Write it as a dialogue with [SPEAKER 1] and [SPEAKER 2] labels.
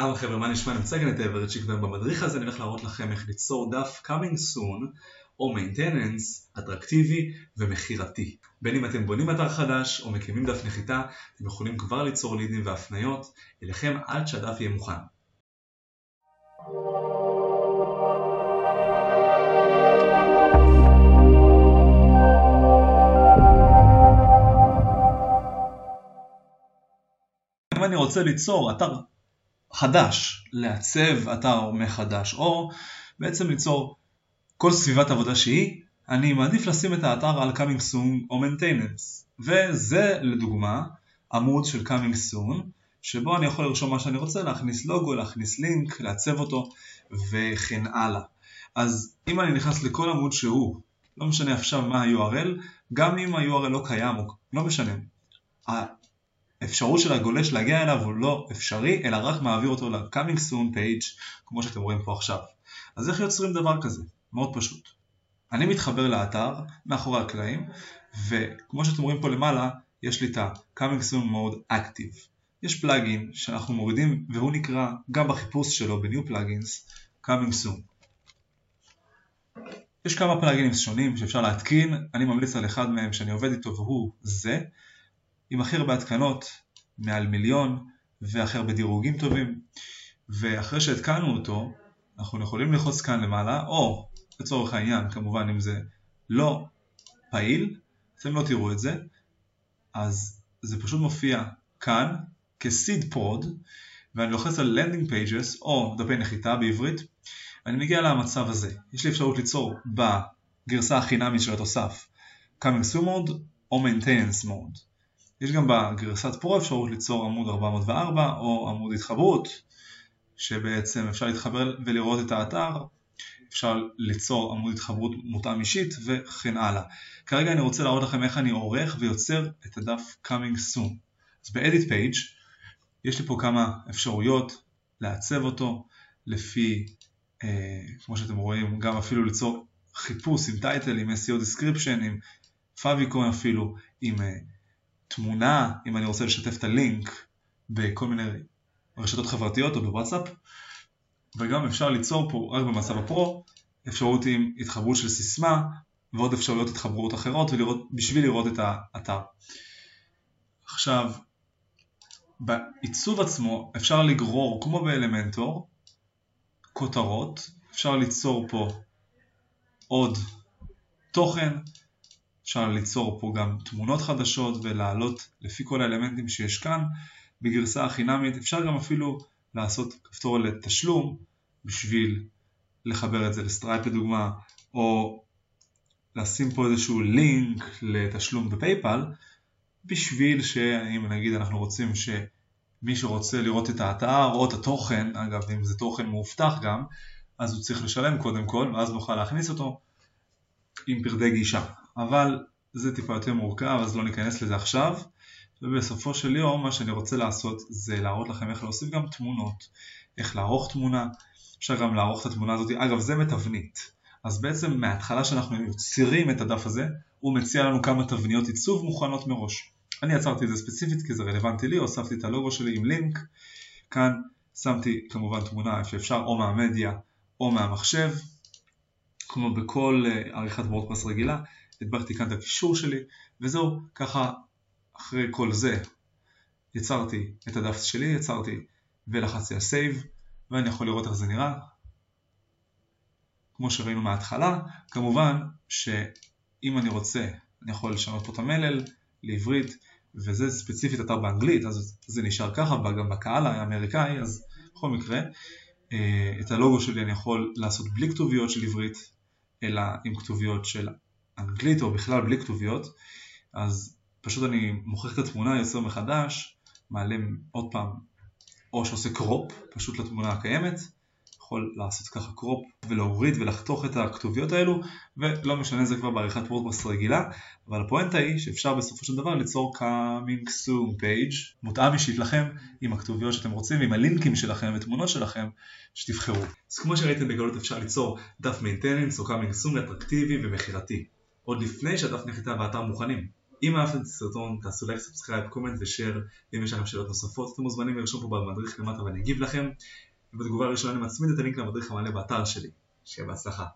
[SPEAKER 1] אהלן חבר'ה, מה נשמע? נמצא כאן את אברצ'יק ובמדריך הזה אני הולך להראות לכם איך ליצור דף coming soon או maintenance אטרקטיבי ומכירתי. בין אם אתם בונים אתר חדש או מקימים דף נחיתה, אתם יכולים כבר ליצור לידים והפניות אליכם עד שהדף יהיה מוכן. אם אני רוצה ליצור אתר חדש, לעצב אתר מחדש, או בעצם ליצור כל סביבת עבודה שהיא, אני מעדיף לשים את האתר על coming soon או maintenance. וזה לדוגמה עמוד של coming soon, שבו אני יכול לרשום מה שאני רוצה, להכניס לוגו, להכניס לינק, לעצב אותו וכן הלאה. אז אם אני נכנס לכל עמוד שהוא, לא משנה עכשיו מה ה-URL, גם אם ה-URL לא קיים, לא משנה. האפשרות של הגולש להגיע אליו הוא לא אפשרי, אלא רק מעביר אותו ל-coming soon page, כמו שאתם רואים פה עכשיו. אז איך יוצרים דבר כזה? מאוד פשוט. אני מתחבר לאתר מאחורי הקלעים, וכמו שאתם רואים פה למעלה, יש לי את ה-coming soon mode active. יש פלאגין שאנחנו מורידים, והוא נקרא גם בחיפוש שלו ב-new plugins, coming soon. יש כמה פלאגינים שונים שאפשר להתקין, אני ממליץ על אחד מהם שאני עובד איתו והוא זה. עם הכי הרבה התקנות, מעל מיליון, והכי הרבה דירוגים טובים. ואחרי שהתקנו אותו, אנחנו יכולים ללחוץ כאן למעלה, או לצורך העניין, כמובן אם זה לא פעיל, אתם לא תראו את זה, אז זה פשוט מופיע כאן כ-seed prod, ואני לוחץ על landing pages או דפי נחיתה בעברית, אני מגיע למצב הזה. יש לי אפשרות ליצור בגרסה החינמית של התוסף coming soon mode או maintenance mode. יש גם בגרסת פרו אפשרות ליצור עמוד 404 או עמוד התחברות שבעצם אפשר להתחבר ולראות את האתר, אפשר ליצור עמוד התחברות מותאם אישית וכן הלאה. כרגע אני רוצה להראות לכם איך אני עורך ויוצר את הדף coming soon. אז ב-edit page יש לי פה כמה אפשרויות לעצב אותו לפי, אה, כמו שאתם רואים, גם אפילו ליצור חיפוש עם טייטל, עם SEO description, עם פאביקון אפילו, עם אה, תמונה, אם אני רוצה לשתף את הלינק בכל מיני רשתות חברתיות או בוואטסאפ, וגם אפשר ליצור פה, רק במצב הפרו, אפשרות עם התחברות של סיסמה ועוד אפשרויות התחברות אחרות ולראות, בשביל לראות את האתר. עכשיו, בעיצוב עצמו אפשר לגרור, כמו ב Elementor, כותרות, אפשר ליצור פה עוד תוכן, אפשר ליצור פה גם תמונות חדשות ולעלות לפי כל האלמנטים שיש כאן בגרסה החינמית. אפשר גם אפילו לעשות כפתור לתשלום בשביל לחבר את זה ל Stripe לדוגמה, או לשים פה איזשהו לינק לתשלום בפייפל, בשביל שאם נגיד אנחנו רוצים שמי שרוצה לראות את האתר או את התוכן, אגב אם זה תוכן מאובטח גם, אז הוא צריך לשלם קודם כל, ואז נוכל להכניס אותו עם פרדי גישה. אבל זה טיפה יותר מורכב אז לא ניכנס לזה עכשיו. ובסופו של יום מה שאני רוצה לעשות זה להראות לכם איך להוסיף גם תמונות, איך לערוך תמונה, אפשר גם לערוך את התמונה הזאת, אגב זה מתבנית, אז בעצם מההתחלה שאנחנו יוצרים את הדף הזה הוא מציע לנו כמה תבניות עיצוב מוכנות מראש. אני יצרתי את זה ספציפית כי זה רלוונטי לי, הוספתי את הלוגו שלי עם לינק, כאן שמתי כמובן תמונה איפה שאפשר או מהמדיה או מהמחשב, כמו בכל אה, עריכת וורדפרס רגילה, הדבקתי כאן את הקישור שלי, וזהו, ככה אחרי כל זה יצרתי את הדף שלי, יצרתי ולחצתי על סייב, ואני יכול לראות איך זה נראה. כמו שראינו מההתחלה, כמובן שאם אני רוצה, אני יכול לשנות פה את המלל לעברית, וזה ספציפית אתר באנגלית, אז זה נשאר ככה, גם בקהל האמריקאי, אז בכל מקרה, אה, את הלוגו שלי אני יכול לעשות בלי כתוביות של עברית, אלא עם כתוביות של אנגלית או בכלל בלי כתוביות, אז פשוט אני מוחק את התמונה, יוצר מחדש, מעלה עוד פעם, או שעושה crop פשוט לתמונה הקיימת, יכול לעשות ככה crop ולהוריד ולחתוך את הכתוביות האלו, ולא משנה זה כבר בעריכת WordPress רגילה, אבל הפואנטה היא שאפשר בסופו של דבר ליצור coming soon page, מותאם אישית לכם, עם הכתוביות שאתם רוצים, עם הלינקים שלכם ותמונות שלכם, שתבחרו. אז כמו שראיתם בקלות אפשר ליצור דף maintenance או coming soon אטרקטיבי ומכירתי. עוד לפני שהדף נחיתה והאתר מוכנים. אם אהבתם את הסרטון תעשו לייק, subscribe, comment ו share, ואם יש לכם שאלות נוספות אתם מוזמנים לרשום פה במדריך למטה ואני אגיב לכם. ובתגובה הראשונה אני מצמיד את הלינק למדריך המלא באתר שלי. שיהיה בהצלחה.